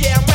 где